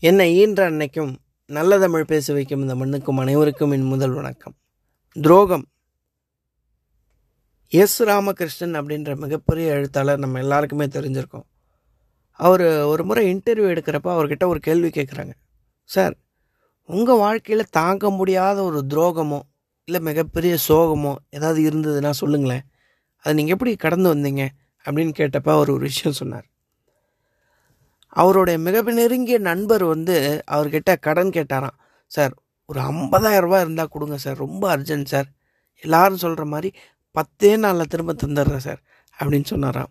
என்னை ஈன்ற அன்னைக்கும் நல்ல தமிழ் பேச வைக்கும் இந்த மண்ணுக்கும் அனைவருக்கும் என் முதல் வணக்கம். துரோகம். எஸ் ராமகிருஷ்ணன் அப்படின்ற மிகப்பெரிய எழுத்தாளர் நம்ம எல்லாருக்குமே தெரிஞ்சிருக்கோம். அவர் ஒரு முறை இன்டர்வியூ எடுக்கிறப்ப அவர்கிட்ட ஒரு கேள்வி கேட்குறாங்க சார் உங்கள் வாழ்க்கையில் தாங்க முடியாத ஒரு துரோகமோ இல்லை மிகப்பெரிய சோகமோ ஏதாவது இருந்ததுன்னா சொல்லுங்களேன். அதை நீங்கள் எப்படி கடந்து வந்தீங்க? அப்படின்னு கேட்டப்ப அவர் ஒரு விஷயம் சொன்னார். அவருடைய மிக நெருங்கிய நண்பர் வந்து அவர்கிட்ட கடன் கேட்டாராம். சார் ஒரு 50000 ரூபாய் இருந்தால் கொடுங்க சார் ரொம்ப அர்ஜென்ட் சார். எல்லாரும் சொல்கிற மாதிரி பத்தே நாளில் திரும்ப தந்துடுறேன் சார் அப்படின்னு சொன்னாராம்.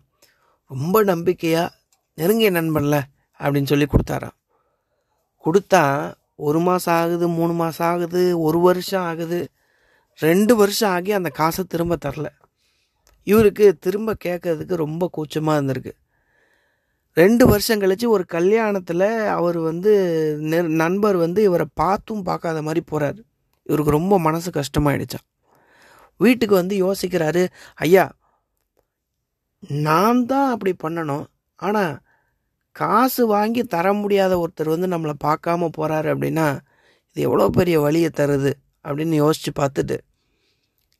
ரொம்ப நம்பிக்கையாக நெருங்கிய நண்பன்ல அப்படின்னு சொல்லி கொடுத்தாராம். கொடுத்தா ஒரு மாதம் ஆகுது மூணு மாதம் ஆகுது ஒரு வருஷம் ஆகுது. ரெண்டு வருஷம் ஆகி அந்த காசை திரும்ப தரல. இவருக்கு திரும்ப கேட்கறதுக்கு ரொம்ப கூச்சமாக இருந்திருக்கு. ரெண்டு வருஷம் கழிச்சு ஒரு கல்யாணத்தில் அவர் வந்து நண்பர் வந்து இவரை பார்த்தும் பார்க்காத மாதிரி போகிறாரு இவருக்கு ரொம்ப மனசு கஷ்டமாயிடுச்சான் வீட்டுக்கு வந்து யோசிக்கிறாரு ஐயா நான் தான் அப்படி பண்ணணும். ஆனால் காசு வாங்கி தர முடியாத ஒருத்தர் வந்து நம்மளை பார்க்காம போகிறாரு அப்படின்னா இது எவ்வளோ பெரிய வழியை தருது? அப்படின்னு யோசித்து பார்த்துட்டு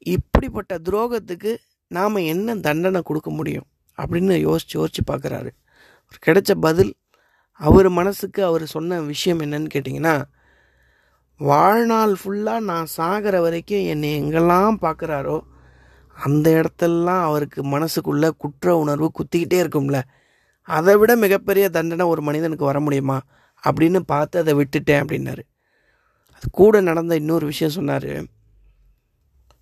இப்படிப்பட்ட துரோகத்துக்கு நாம் என்ன தண்டனை கொடுக்க முடியும்? அப்படின்னு யோசித்து யோசித்து பார்க்குறாரு. அவர் கிடைச்ச பதில் அவர் மனசுக்கு அவர் சொன்ன விஷயம் என்னன்னு கேட்டிங்கன்னா வாழ்நாள் ஃபுல்லாக நான் சாகிற வரைக்கும் என்னை எங்கெல்லாம் பார்க்குறாரோ அந்த இடத்தெல்லாம் அவருக்கு மனசுக்குள்ளே குற்ற உணர்வு குத்திக்கிட்டே இருக்கும்ல. அதை விட மிகப்பெரிய தண்டனை ஒரு மனிதனுக்கு வர முடியுமா? அப்படின்னு பார்த்து அதை விட்டுட்டேன் அப்படின்னாரு. அது கூட நடந்த இன்னொரு விஷயம் சொன்னார்.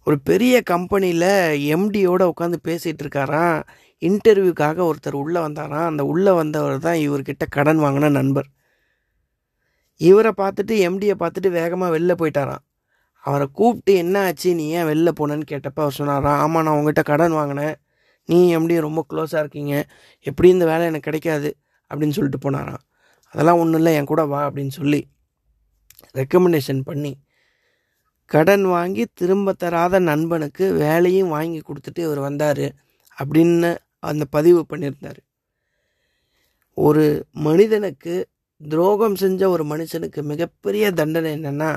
ஒரு பெரிய கம்பெனியில் எம்டியோட உட்காந்து பேசிகிட்டு இருக்காராம். இன்டர்வியூக்காக ஒருத்தர் உள்ளே வந்தாராம் அந்த உள்ளே வந்தவர் தான் இவர்கிட்ட கடன் வாங்கின நண்பர். இவரை பார்த்துட்டு எம்டியை பார்த்துட்டு வேகமாக வெளில போயிட்டாராம். அவரை கூப்பிட்டு என்ன ஆச்சு? நீ ஏன் வெளில போனேன்னு கேட்டப்ப அவர் சொன்னாராம் ஆமாம் நான் உங்ககிட்ட கடன் வாங்கினேன். நீ எம்டி ரொம்ப க்ளோஸாக இருக்கீங்க. எப்படி இந்த வேலை எனக்கு கிடைக்காது? அப்படின்னு சொல்லிட்டு போனாராம். அதெல்லாம் ஒன்றும் இல்லை என் கூட வா அப்படின்னு சொல்லி ரெக்கமெண்டேஷன் பண்ணி கடன் வாங்கி திரும்ப தராத நண்பனுக்கு வேலையும் வாங்கி கொடுத்துட்டு இவர் வந்தார். அப்படின்னு அந்த பதிவு பண்ணியிருந்தார். ஒரு மனிதனுக்கு துரோகம் செஞ்ச ஒரு மனுஷனுக்கு மிகப்பெரிய தண்டனை என்னென்னா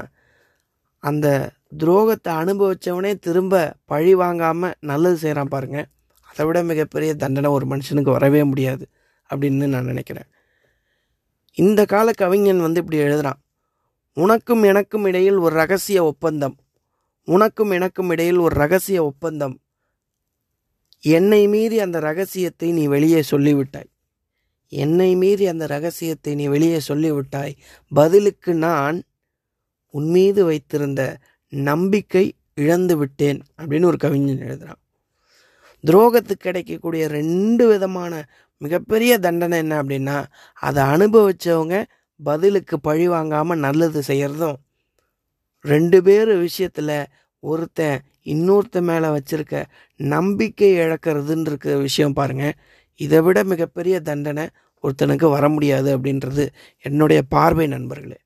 அந்த துரோகத்தை அனுபவித்தவனே திரும்ப பழி வாங்காமல் நல்லது செய்கிறான் பாருங்கள் அதை விட மிகப்பெரிய தண்டனை ஒரு மனுஷனுக்கு வரவே முடியாது அப்படின்னு நான் நினைக்கிறேன். இந்த கால கவிஞன் வந்து இப்படி எழுதுகிறான் உனக்கும் எனக்கும் இடையில் ஒரு ரகசிய ஒப்பந்தம். உனக்கும் எனக்கும் இடையில் ஒரு ரகசிய ஒப்பந்தம். என்னை மீறி அந்த ரகசியத்தை நீ வெளியே சொல்லிவிட்டாய். என்னை மீறி அந்த ரகசியத்தை நீ வெளியே சொல்லிவிட்டாய். பதிலுக்கு நான் உன் மீது வைத்திருந்த நம்பிக்கை இழந்து விட்டேன் அப்படின்னு ஒரு கவிஞன் எழுதுகிறான் துரோகத்துக்கு கிடைக்கக்கூடிய ரெண்டு விதமான மிகப்பெரிய தண்டனை என்ன அப்படின்னா அதை அனுபவித்தவங்க பதிலுக்கு பழி வாங்காமல் நல்லது செய்கிறதும் ரெண்டு பேர் விஷயத்தில் ஒருத்தன் இன்னொருத்தன் மேலே வச்சிருக்க நம்பிக்கை இழக்கிறதுன்னு இருக்க விஷயம் பாருங்கள் இதை விட மிகப்பெரிய தண்டனை ஒருத்தனுக்கு வர முடியாது அப்படின்றது என்னுடைய பார்வை நண்பர்களே.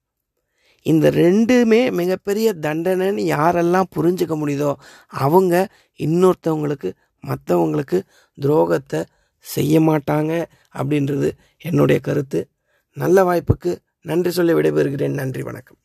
இந்த ரெண்டுமே மிகப்பெரிய தண்டனைன்னு யாரெல்லாம் புரிஞ்சுக்க முடியுதோ அவங்க இன்னொருத்தவங்களுக்கு மற்றவங்களுக்கு துரோகத்தை செய்ய மாட்டாங்க அப்படின்றது என்னுடைய கருத்து. நல்ல வாய்ப்புக்கு நன்றி சொல்லி விடைபெறுகிறேன். நன்றி வணக்கம்.